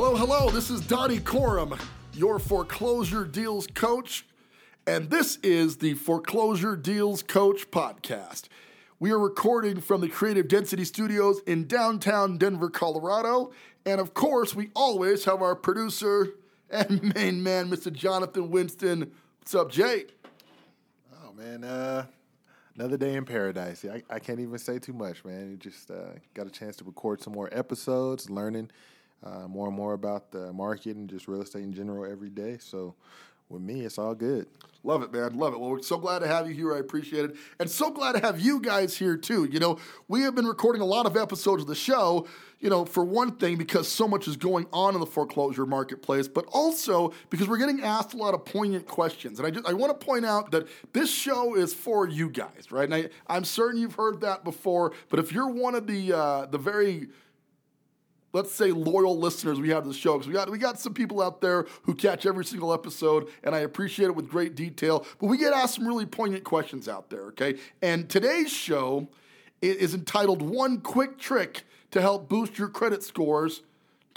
Hello, hello. This is Donny Corum, your foreclosure deals coach, and this is the Foreclosure Deals Coach podcast. We are recording from the Creative Density Studios in downtown Denver, Colorado, and of course, we always have our producer and main man, Mr. Jonathan Winston. What's up, Jay? Oh man, uh, another day in paradise. I, I can't even say too much, man. You just uh, got a chance to record some more episodes, learning uh, more and more about the market and just real estate in general every day. So with me, it's all good. Love it, man. Love it. Well, we're so glad to have you here. I appreciate it. And so glad to have you guys here, too. You know, we have been recording a lot of episodes of the show, you know, for one thing, because so much is going on in the foreclosure marketplace, but also because we're getting asked a lot of poignant questions. And I I want to point out that this show is for you guys, right? And I, I'm certain you've heard that before, but if you're one of the uh, the very let's say loyal listeners we have to the show because we got we got some people out there who catch every single episode and I appreciate it with great detail but we get asked some really poignant questions out there okay? And today's show is entitled one quick trick to help boost your credit scores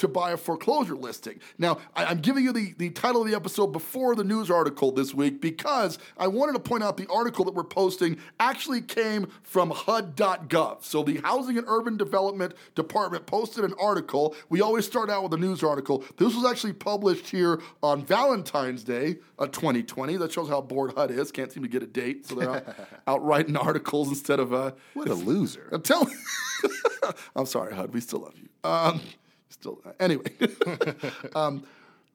to buy a foreclosure listing. Now, I, am giving you the, the title of the episode before the news article this week because I wanted to point out the article that we're posting actually came from HUD.gov. So the Housing and Urban Development Department posted an article. We always start out with a news article. This was actually published here on Valentine's Day of 2020. That shows how bored HUD is. Can't seem to get a date, so they're out, out writing articles instead of. Uh, What a loser. I'm telling. I'm sorry, HUD. We still love you. Um, still anyway. um,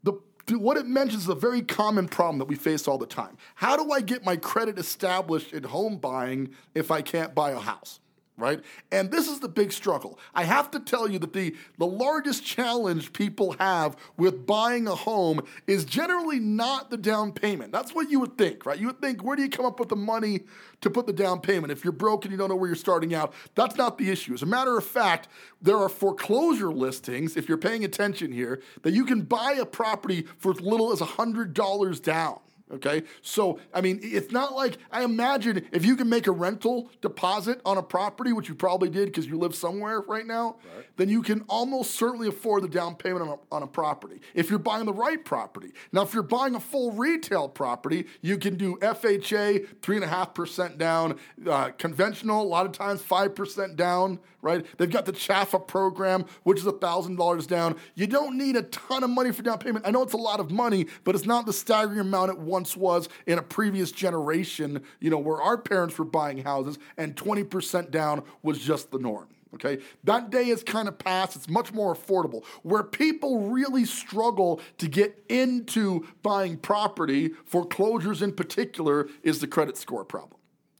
the what it mentions is a very common problem that we face all the time. How do I get my credit established in home buying if I can't buy a house? Right? And this is the big struggle. I have to tell you that the, the largest challenge people have with buying a home is generally not the down payment. That's what you would think, right? You would think, where do you come up with the money to put the down payment? If you're broke and you don't know where you're starting out, that's not the issue. As a matter of fact, there are foreclosure listings, if you're paying attention here, that you can buy a property for as little as $100 down. Okay. So, I mean, it's not like I imagine if you can make a rental deposit on a property, which you probably did because you live somewhere right now, right. then you can almost certainly afford the down payment on a, on a property if you're buying the right property. Now, if you're buying a full retail property, you can do FHA, 3.5% down, uh, conventional, a lot of times 5% down, right? They've got the CHFA program, which is $1,000 down. You don't need a ton of money for down payment. I know it's a lot of money, but it's not the staggering amount at once was in a previous generation, you know, where our parents were buying houses and 20% down was just the norm. Okay, that day is kind of past. It's much more affordable. Where people really struggle to get into buying property, foreclosures in particular, is the credit score problem.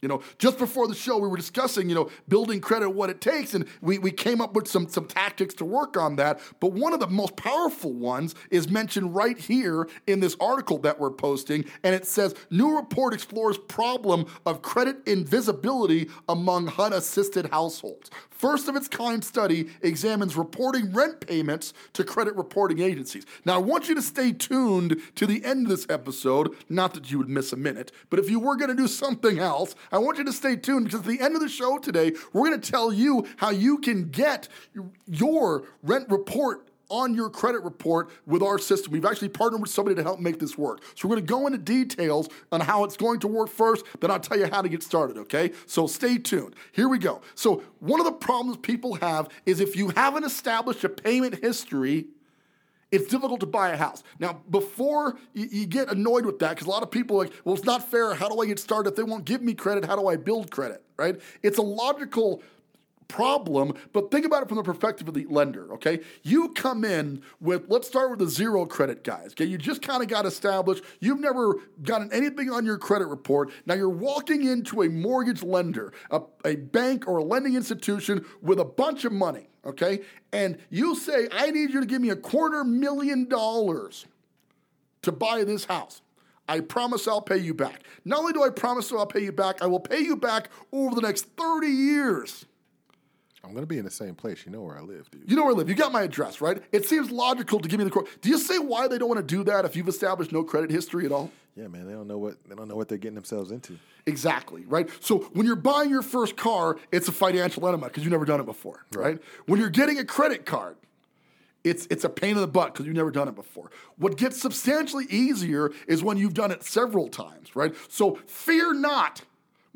You know, just before the show, we were discussing, you know, building credit, what it takes, and we, we came up with some, some tactics to work on that. But one of the most powerful ones is mentioned right here in this article that we're posting, and it says New report explores problem of credit invisibility among HUD assisted households. First of its kind study examines reporting rent payments to credit reporting agencies. Now, I want you to stay tuned to the end of this episode, not that you would miss a minute, but if you were going to do something else, want you to stay tuned because at the end of the show today, we're going to tell you how you can get your rent report on your credit report with our system. We've actually partnered with somebody to help make this work. So we're going to go into details on how it's going to work first, then I'll tell you how to get started, okay? So stay tuned. Here we go. So one of the problems people have is if you haven't established a payment history, it's difficult to buy a house. Now, before you, you get annoyed with that, because a lot of people are like, well, it's not fair. How do I get started? If they won't give me credit, how do I build credit, right? It's a logical problem, but think about it from the perspective of the lender, okay? You come in with, let's start with the zero credit guys, okay? You just kind of got established. You've never gotten anything on your credit report. Now you're walking into a mortgage lender, a, a bank or a lending institution with a bunch of money, okay? And you say, I need you to give me a quarter million dollars to buy this house. I promise I'll pay you back. Not only do I promise I'll pay you back, I will pay you back over the next 30 years. I'm gonna be in the same place. You know where I live, dude. You know where I live. You got my address, right? It seems logical to give me the credit. Do you say why they don't want to do that if you've established no credit history at all? Yeah, man. They don't know what they don't know what they're getting themselves into. Exactly, right? So when you're buying your first car, it's a financial enema because you've never done it before, right? When you're getting a credit card, it's it's a pain in the butt because you've never done it before. What gets substantially easier is when you've done it several times, right? So fear not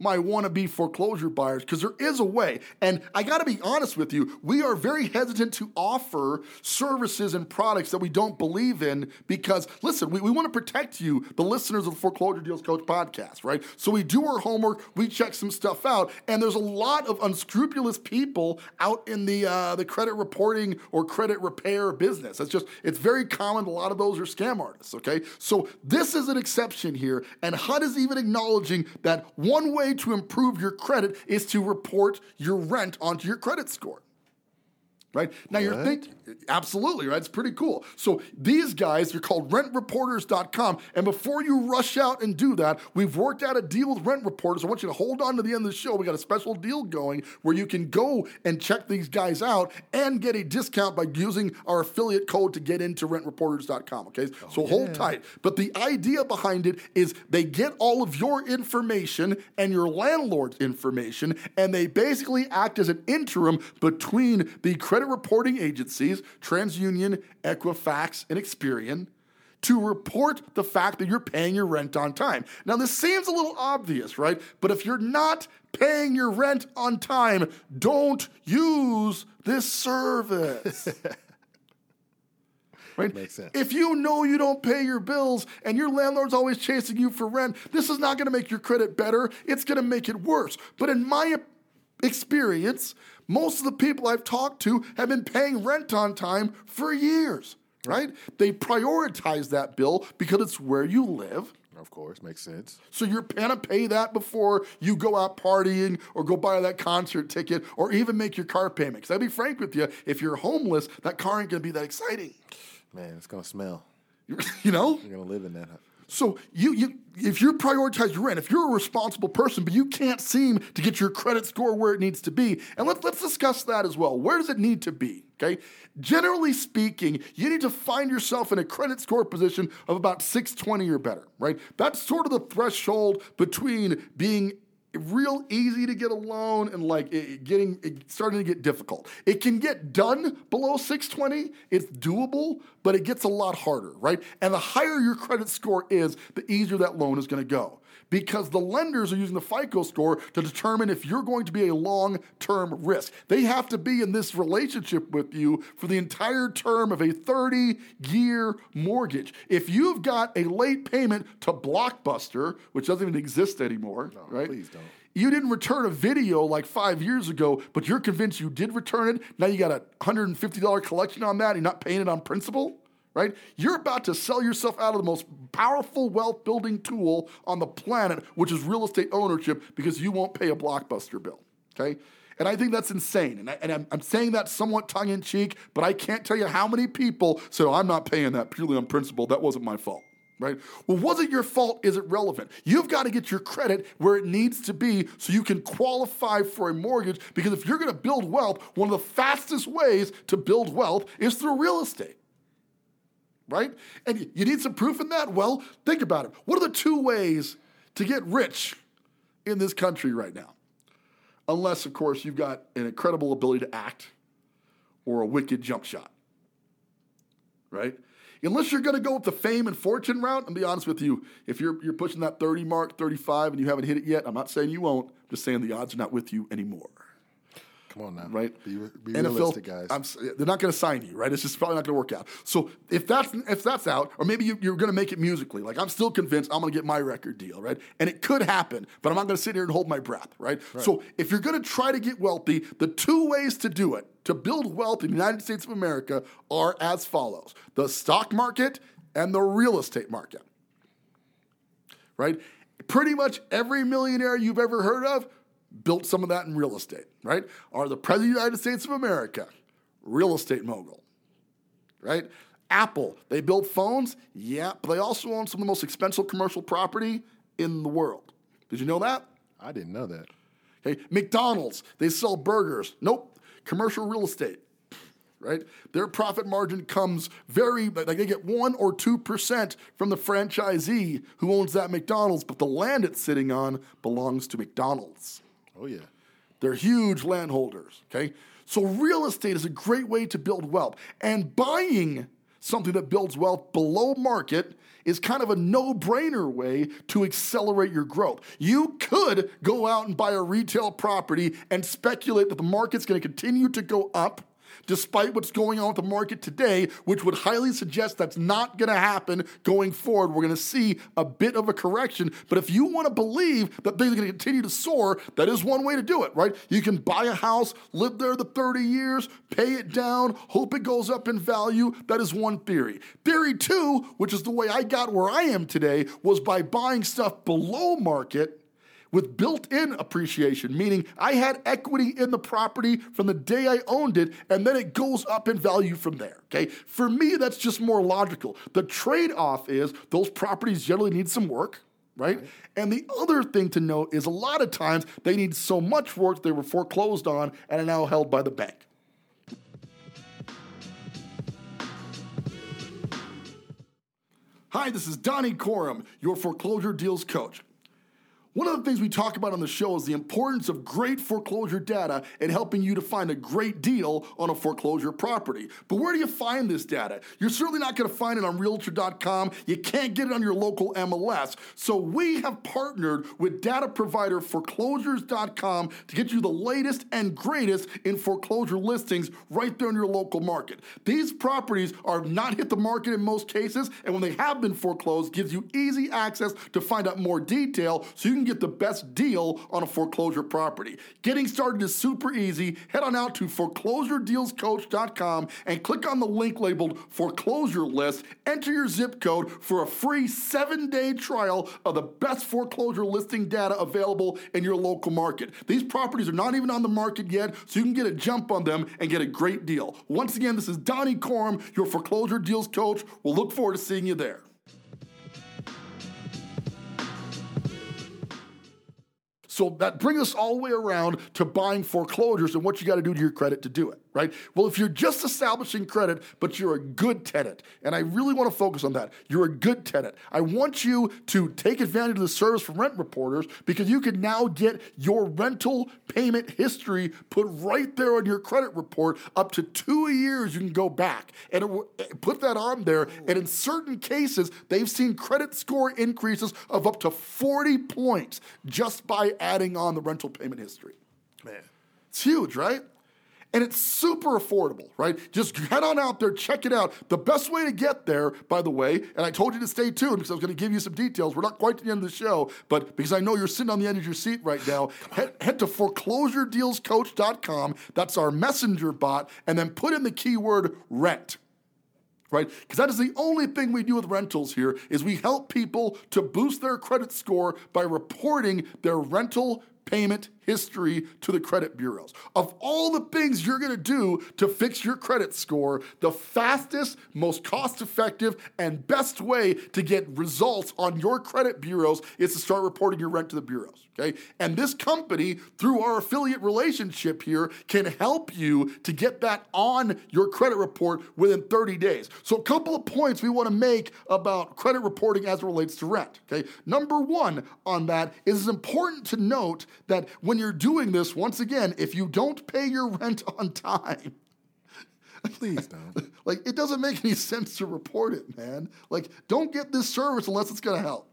my wannabe foreclosure buyers because there is a way. And I got to be honest with you, we are very hesitant to offer services and products that we don't believe in because, listen, we, we want to protect you, the listeners of the Foreclosure Deals Coach podcast, right? So we do our homework, we check some stuff out, and there's a lot of unscrupulous people out in the uh, the credit reporting or credit repair business. It's just it's very common. A lot of those are scam artists. Okay, so this is an exception here, and HUD is even acknowledging that one way to improve your credit is to report your rent onto your credit score. Right now, you're thinking absolutely right. It's pretty cool. So these guys, they're called RentReporters.com, and before you rush out and do that, we've worked out a deal with Rent Reporters. I want you to hold on to the end of the show. We got a special deal going where you can go and check these guys out and get a discount by using our affiliate code to get into RentReporters.com. Okay, oh, so hold tight. But the idea behind it is they get all of your information and your landlord's information, and they basically act as an interim between the credit reporting agencies, TransUnion, Equifax, and Experian, to report the fact that you're paying your rent on time. Now, this seems a little obvious, right? But if you're not paying your rent on time, don't use this service. Right? Makes sense. If you know you don't pay your bills and your landlord's always chasing you for rent, this is not going to make your credit better. It's going to make it worse. But in my experience, most of the people I've talked to have been paying rent on time for years, right? They prioritize that bill because it's where you live. Of course, makes sense. So you're gonna pay that before you go out partying or go buy that concert ticket or even make your car payment. Because I'll be frank with you, if you're homeless, that car ain't gonna be that exciting. Man, it's gonna smell. You know? You're gonna live in that. So you you if you prioritize your rent, if you're a responsible person, but you can't seem to get your credit score where it needs to be, and let's let's discuss that as well. Where does it need to be? Okay. Generally speaking, you need to find yourself in a credit score position of about 620 or better, right? That's sort of the threshold between being real easy to get a loan and like it getting it starting to get difficult. It can get done below 620, it's doable, but it gets a lot harder, right? And the higher your credit score is, the easier that loan is going to go. Because the lenders are using the FICO score to determine if you're going to be a long term risk. They have to be in this relationship with you for the entire term of a 30 year mortgage. If you've got a late payment to Blockbuster, which doesn't even exist anymore, right? please don't. You didn't return a video like five years ago, but you're convinced you did return it. Now you got a $150 collection on that. You're not paying it on principal, right? You're about to sell yourself out of the most powerful wealth building tool on the planet, which is real estate ownership, because you won't pay a Blockbuster bill, okay? And I think that's insane. And, I, and I'm, saying that somewhat tongue in cheek, but I can't tell you how many people oh, I'm not paying that purely on principle. That wasn't my fault right? Well, was it your fault? Is it relevant? You've got to get your credit where it needs to be so you can qualify for a mortgage. Because if you're going to build wealth, one of the fastest ways to build wealth is through real estate. Right? And you need some proof in that? Well, think about it. What are the two ways to get rich in this country right now? Unless, of course, you've got an incredible ability to act or a wicked jump shot. Right? Unless you're going to go with the fame and fortune route, and be honest with you, if you're you're pushing that 30 mark, 35, and you haven't hit it yet, I'm not saying you won't. I'm just saying the odds are not with you anymore. Come on now, Right? Be, be NFL realistic, guys. I'm, they're not going to sign you, right? It's just probably not going to work out. So if that's if that's out, or maybe you, you're going to make it musically, like I'm still convinced I'm going to get my record deal, right? And it could happen, but I'm not going to sit here and hold my breath, right? So if you're going to try to get wealthy, the two ways to do it to build wealth in the United States of America are as follows: the stock market and the real estate market right? Pretty much every millionaire you've ever heard of built some of that in real estate, right? Are the President of the United States of America, real estate mogul, right? Apple, they built phones? Yeah, but they also own some of the most expensive commercial property in the world. Did you know that? I didn't know that. Okay, McDonald's, they sell burgers. Nope, commercial real estate. Right? Their profit margin comes very like they get 1 or 2% from the franchisee who owns that McDonald's, but the land it's sitting on belongs to McDonald's. Oh yeah. They're huge landholders, okay? So real estate is a great way to build wealth. And buying something that builds wealth below market is kind of a no-brainer way to accelerate your growth. You could go out and buy a retail property and speculate that the market's going to continue to go up despite what's going on with the market today, which would highly suggest that's not going to happen going forward. We're going to see a bit of a correction. But if you want to believe that things are going to continue to soar, that is one way to do it, right? You can buy a house, live there the 30 years, pay it down, hope it goes up in value. That is one theory. Theory two, which is the way I got where I am today, was by buying stuff below market with built in appreciation, meaning I had equity in the property from the day I owned it, and then it goes up in value from there. Okay. For me, that's just more logical. The trade off is those properties generally need some work. Right? right? And the other thing to note is a lot of times they need so much work they were foreclosed on and are now held by the bank. Hi, this is Donny Corum, your foreclosure deals coach. One of the things we talk about on the show is the importance of great foreclosure data in helping you to find a great deal on a foreclosure property. But where do you find this data? You're certainly not going to find it on Realtor.com. You can't get it on your local MLS. So we have partnered with data provider Foreclosures.com to get you the latest and greatest in foreclosure listings right there in your local market. These properties are not hit the market in most cases, and when they have been foreclosed, gives you easy access to find out more detail so you can get the best deal on a foreclosure property. Getting started is super easy. Head on out to foreclosuredealscoach.com and click on the link labeled foreclosure list. Enter your zip code for a free seven day trial of the best foreclosure listing data available in your local market. These properties are not even on the market yet, so you can get a jump on them and get a great deal. Once again, this is Donny Corum, your foreclosure deals coach. We'll look forward to seeing you there. So that brings us all the way around to buying foreclosures and what you got to do to your credit to do it right? Well, if you're just establishing credit, but you're a good tenant, and I really want to focus on that, you're a good tenant. I want you to take advantage of the service from rent reporters because you can now get your rental payment history put right there on your credit report. Up to two years, you can go back and eh, put that on there. And in certain cases, they've seen credit score increases of up to 40 points just by adding on the rental payment history. Man. It's huge, right? And it's super affordable, right? Just head on out there, check it out. The best way to get there, by the way, and I told you to stay tuned because I was going to give you some details. We're not quite to the end of the show, but because I know you're sitting on the edge of your seat right now, head, head to foreclosuredealscoach.com. That's our messenger bot, and then put in the keyword rent right? Because that is the only thing we do with rentals here is we help people to boost their credit score by reporting their rental payment history to the credit bureaus. Of all the things you're going to do to fix your credit score, the fastest, most cost effective, and best way to get results on your credit bureaus is to start reporting your rent to the bureaus. Okay? And this company, through our affiliate relationship here, can help you to get that on your credit report within 30 days. So, a couple of points we want to make about credit reporting as it relates to rent. Okay? Number one on that is it's important to note that when you're doing this, once again, if you don't pay your rent on time, Please don't. like, it doesn't make any sense to report it, man. Like, don't get this service unless it's going to help.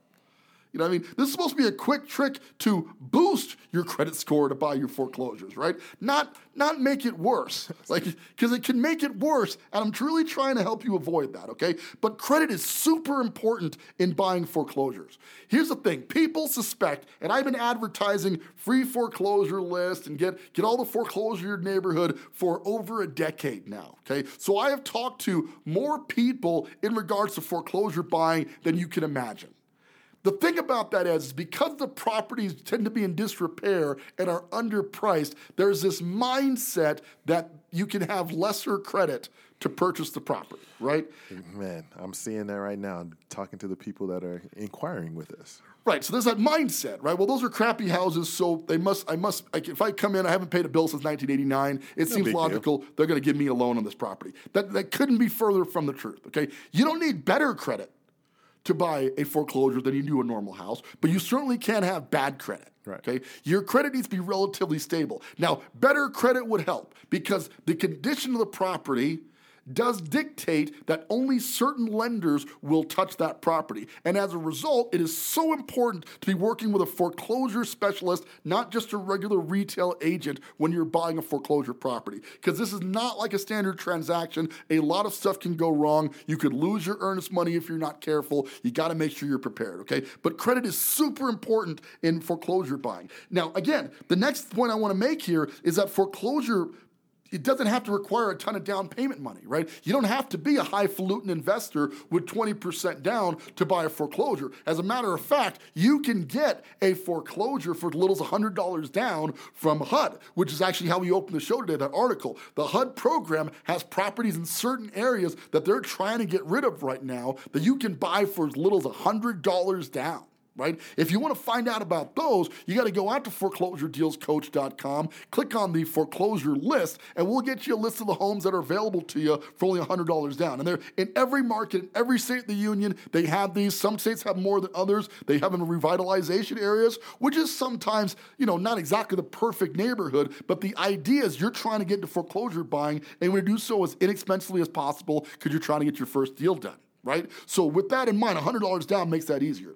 You know what I mean? This is supposed to be a quick trick to boost your credit score to buy your foreclosures, right? Not not make it worse. Like because it can make it worse, and I'm truly trying to help you avoid that, okay? But credit is super important in buying foreclosures. Here's the thing, people suspect, and I've been advertising free foreclosure list and get get all the foreclosure in your neighborhood for over a decade now, okay? So I have talked to more people in regards to foreclosure buying than you can imagine. The thing about that is, because the properties tend to be in disrepair and are underpriced, there's this mindset that you can have lesser credit to purchase the property, right? Man, I'm seeing that right now, talking to the people that are inquiring with us. Right. So there's that mindset, right? Well, those are crappy houses, so they must. I must. Like, if I come in, I haven't paid a bill since 1989. It seems big deal. logical they're going to give me a loan on this property. That that couldn't be further from the truth. Okay. You don't need better credit to buy a foreclosure than you do a normal house, but you certainly can't have bad credit. Right. Okay. Your credit needs to be relatively stable. Now, better credit would help because the condition of the property does dictate that only certain lenders will touch that property. And as a result, it is so important to be working with a foreclosure specialist, not just a regular retail agent when you're buying a foreclosure property. Because this is not like a standard transaction. A lot of stuff can go wrong. You could lose your earnest money if you're not careful. You got to make sure you're prepared, okay? But credit is super important in foreclosure buying. Now, again, the next point I want to make here is that foreclosure it doesn't have to require a ton of down payment money, right? You don't have to be a highfalutin investor with 20% down to buy a foreclosure. As a matter of fact, you can get a foreclosure for as little as $100 down from HUD, which is actually how we opened the show today, that article. The HUD program has properties in certain areas that they're trying to get rid of right now that you can buy for as little as $100 down right? If you want to find out about those, you got to go out to foreclosuredealscoach.com, click on the foreclosure list, and we'll get you a list of the homes that are available to you for only $100 down. And they're in every market, in every state of the union, they have these. Some states have more than others. They have them in revitalization areas, which is sometimes, you know, not exactly the perfect neighborhood, but the idea is you're trying to get into foreclosure buying, and you to do so as inexpensively as possible because you're trying to get your first deal done, right? So with that in mind, $100 down makes that easier.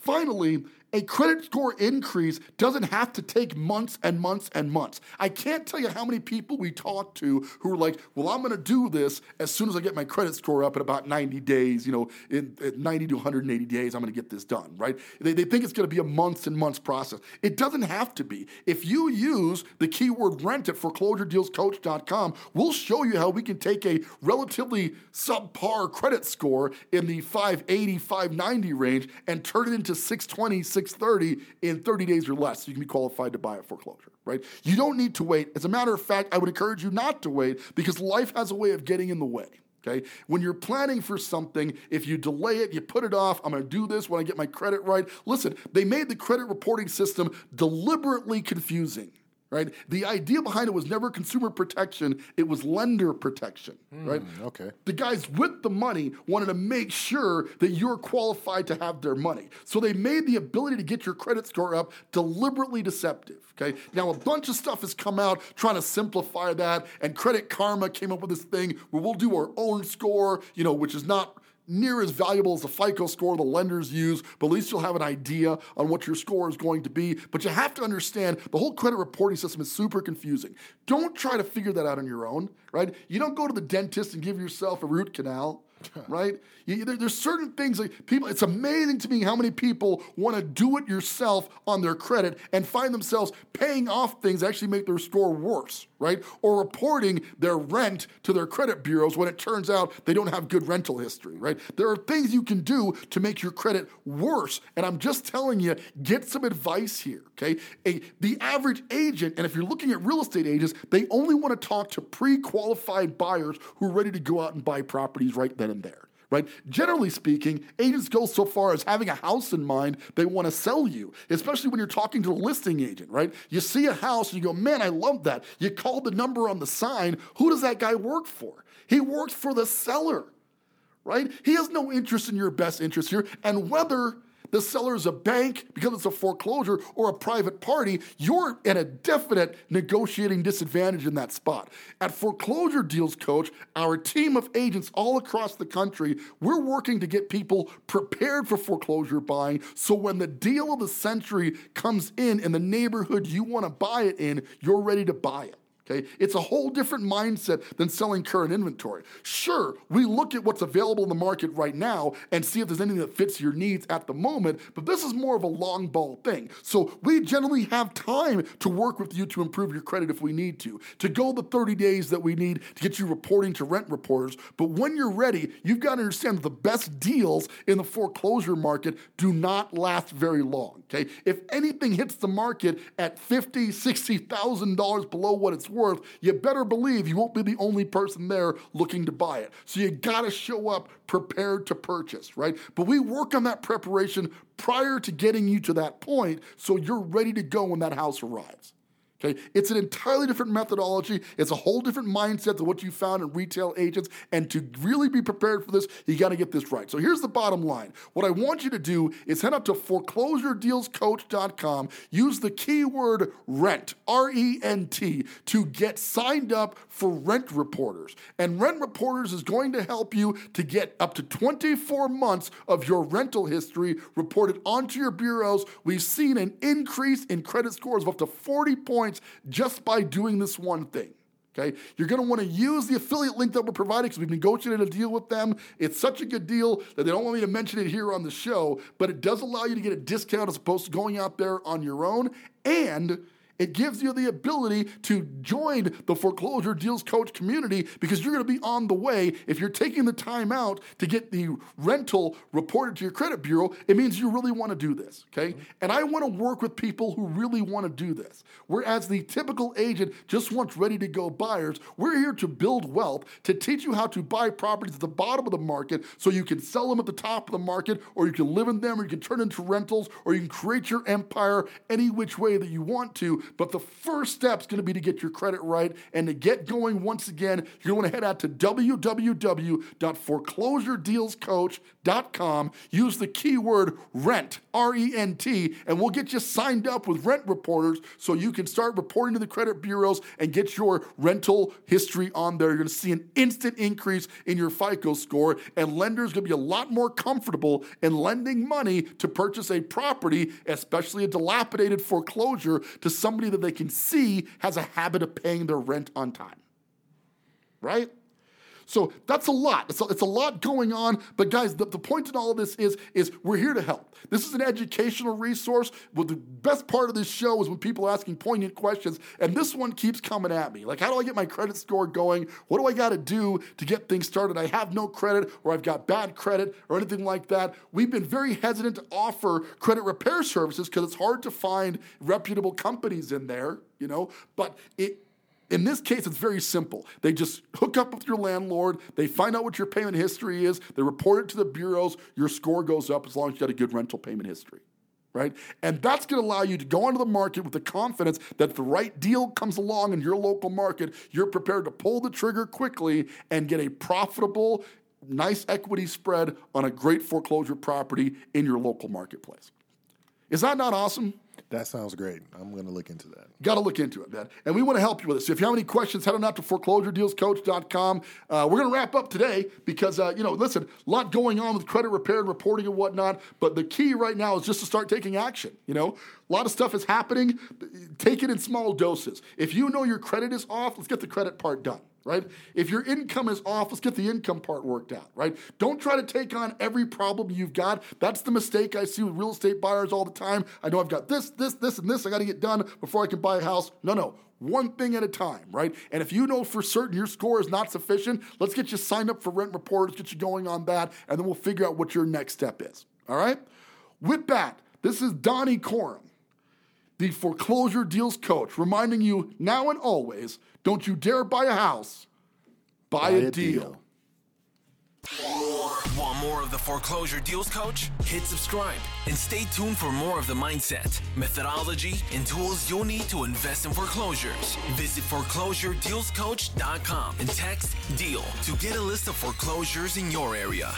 Finally, a credit score increase doesn't have to take months and months and months. I can't tell you how many people we talk to who are like, well, I'm going to do this as soon as I get my credit score up in about 90 days, you know, in, in 90 to 180 days, I'm going to get this done, right? They, they think it's going to be a months and months process. It doesn't have to be. If you use the keyword rent at foreclosuredealscoach.com, we'll show you how we can take a relatively subpar credit score in the 580, 590 range and turn it into 620, 630 in 30 days or less. So you can be qualified to buy a foreclosure, right? You don't need to wait. As a matter of fact, I would encourage you not to wait because life has a way of getting in the way. Okay. When you're planning for something, if you delay it, you put it off, I'm to do this when I get my credit right. Listen, they made the credit reporting system deliberately confusing right? The idea behind it was never consumer protection, it was lender protection, hmm, right? okay. The guys with the money wanted to make sure that you're qualified to have their money. So they made the ability to get your credit score up deliberately deceptive, okay? Now, a bunch of stuff has come out trying to simplify that, and Credit Karma came up with this thing where we'll do our own score, you know, which is not near as valuable as the FICO score the lenders use, but at least you'll have an idea on what your score is going to be. But you have to understand the whole credit reporting system is super confusing. Don't try to figure that out on your own, right? You don't go to the dentist and give yourself a root canal. right? You, there, there's certain things like people. It's amazing to me how many people want to do it yourself on their credit and find themselves paying off things that actually make their score worse, right? Or reporting their rent to their credit bureaus when it turns out they don't have good rental history, right? There are things you can do to make your credit worse, and I'm just telling you, get some advice here, okay? A, the average agent, and if you're looking at real estate agents, they only want to talk to pre-qualified buyers who are ready to go out and buy properties right then and there right? Generally speaking, agents go so far as having a house in mind they want to sell you, especially when you're talking to a listing agent, right? You see a house and you go, man, I love that. You call the number on the sign. Who does that guy work for? He works for the seller, right? He has no interest in your best interest here. And whether the seller is a bank because it's a foreclosure or a private party, you're at a definite negotiating disadvantage in that spot. At Foreclosure Deals Coach, our team of agents all across the country, we're working to get people prepared for foreclosure buying so when the deal of the century comes in in the neighborhood you want to buy it in, you're ready to buy it. Okay, it's a whole different mindset than selling current inventory. Sure, we look at what's available in the market right now and see if there's anything that fits your needs at the moment, but this is more of a long ball thing. So we generally have time to work with you to improve your credit if we need to, to go the 30 days that we need to get you reporting to rent reporters. But when you're ready, you've got to understand that the best deals in the foreclosure market do not last very long. Okay, if anything hits the market at fifty, sixty thousand dollars below what it's worth, you better believe you won't be the only person there looking to buy it. So you got to show up prepared to purchase, right? But we work on that preparation prior to getting you to that point so you're ready to go when that house arrives. Okay, it's an entirely different methodology. It's a whole different mindset than what you found in retail agents. And to really be prepared for this, you got to get this right. So here's the bottom line. What I want you to do is head up to foreclosuredealscoach.com, use the keyword rent, R E N T, to get signed up for rent reporters. And rent reporters is going to help you to get up to 24 months of your rental history reported onto your bureaus. We've seen an increase in credit scores of up to 40 points points just by doing this one thing. Okay, you're going to want to use the affiliate link that we're providing because we've negotiated a deal with them. It's such a good deal that they don't want me to mention it here on the show, but it does allow you to get a discount as opposed to going out there on your own. And it gives you the ability to join the foreclosure deals coach community because you're going to be on the way. If you're taking the time out to get the rental reported to your credit bureau, it means you really want to do this, okay? Mm-hmm. And I want to work with people who really want to do this. Whereas the typical agent just wants ready to go buyers, we're here to build wealth, to teach you how to buy properties at the bottom of the market so you can sell them at the top of the market, or you can live in them, or you can turn into rentals, or you can create your empire any which way that you want to but the first step is going to be to get your credit right and to get going once again. You're going to head out to www.foreclosuredealscoach.com. Use the keyword rent, R E N T, and we'll get you signed up with rent reporters so you can start reporting to the credit bureaus and get your rental history on there. You're going to see an instant increase in your FICO score, and lenders going to be a lot more comfortable in lending money to purchase a property, especially a dilapidated foreclosure, to somebody somebody that they can see has a habit of paying their rent on time. Right? So that's a lot. It's a, it's a lot going on. But guys, the, the point in all of this is, is we're here to help. This is an educational resource. Well, the best part of this show is when people are asking poignant questions. And this one keeps coming at me. Like, how do I get my credit score going? What do I got to do to get things started? I have no credit or I've got bad credit or anything like that. We've been very hesitant to offer credit repair services because it's hard to find reputable companies in there, you know, but it in this case, it's very simple. They just hook up with your landlord, they find out what your payment history is, they report it to the bureaus, your score goes up as long as you got a good rental payment history. Right? And that's going to allow you to go onto the market with the confidence that the right deal comes along in your local market, you're prepared to pull the trigger quickly and get a profitable, nice equity spread on a great foreclosure property in your local marketplace. Is that not awesome? That sounds great. I'm going to look into that. Got to look into it, man. And we want to help you with it. So if you have any questions, head on out to foreclosuredealscoach.com. Uh, we're going to wrap up today because, uh, you know, listen, a lot going on with credit repair and reporting and whatnot. But the key right now is just to start taking action. You know, a lot of stuff is happening. Take it in small doses. If you know your credit is off, let's get the credit part done right? If your income is off, let's get the income part worked out, right? Don't try to take on every problem you've got. That's the mistake I see with real estate buyers all the time. I know I've got this, this, this, and this I got to get done before I can buy a house. No, no. One thing at a time, right? And if you know for certain your score is not sufficient, let's get you signed up for rent reporters, get you going on that, and then we'll figure out what your next step is. All right? With that, this is Donny Corum, the foreclosure deals coach, reminding you now and always don't you dare buy a house, buy, buy a, a, deal. deal. Want more of the Foreclosure Deals Coach? Hit subscribe and stay tuned for more of the mindset, methodology, and tools you'll need to invest in foreclosures. Visit foreclosuredealscoach.com and text DEAL to get a list of foreclosures in your area.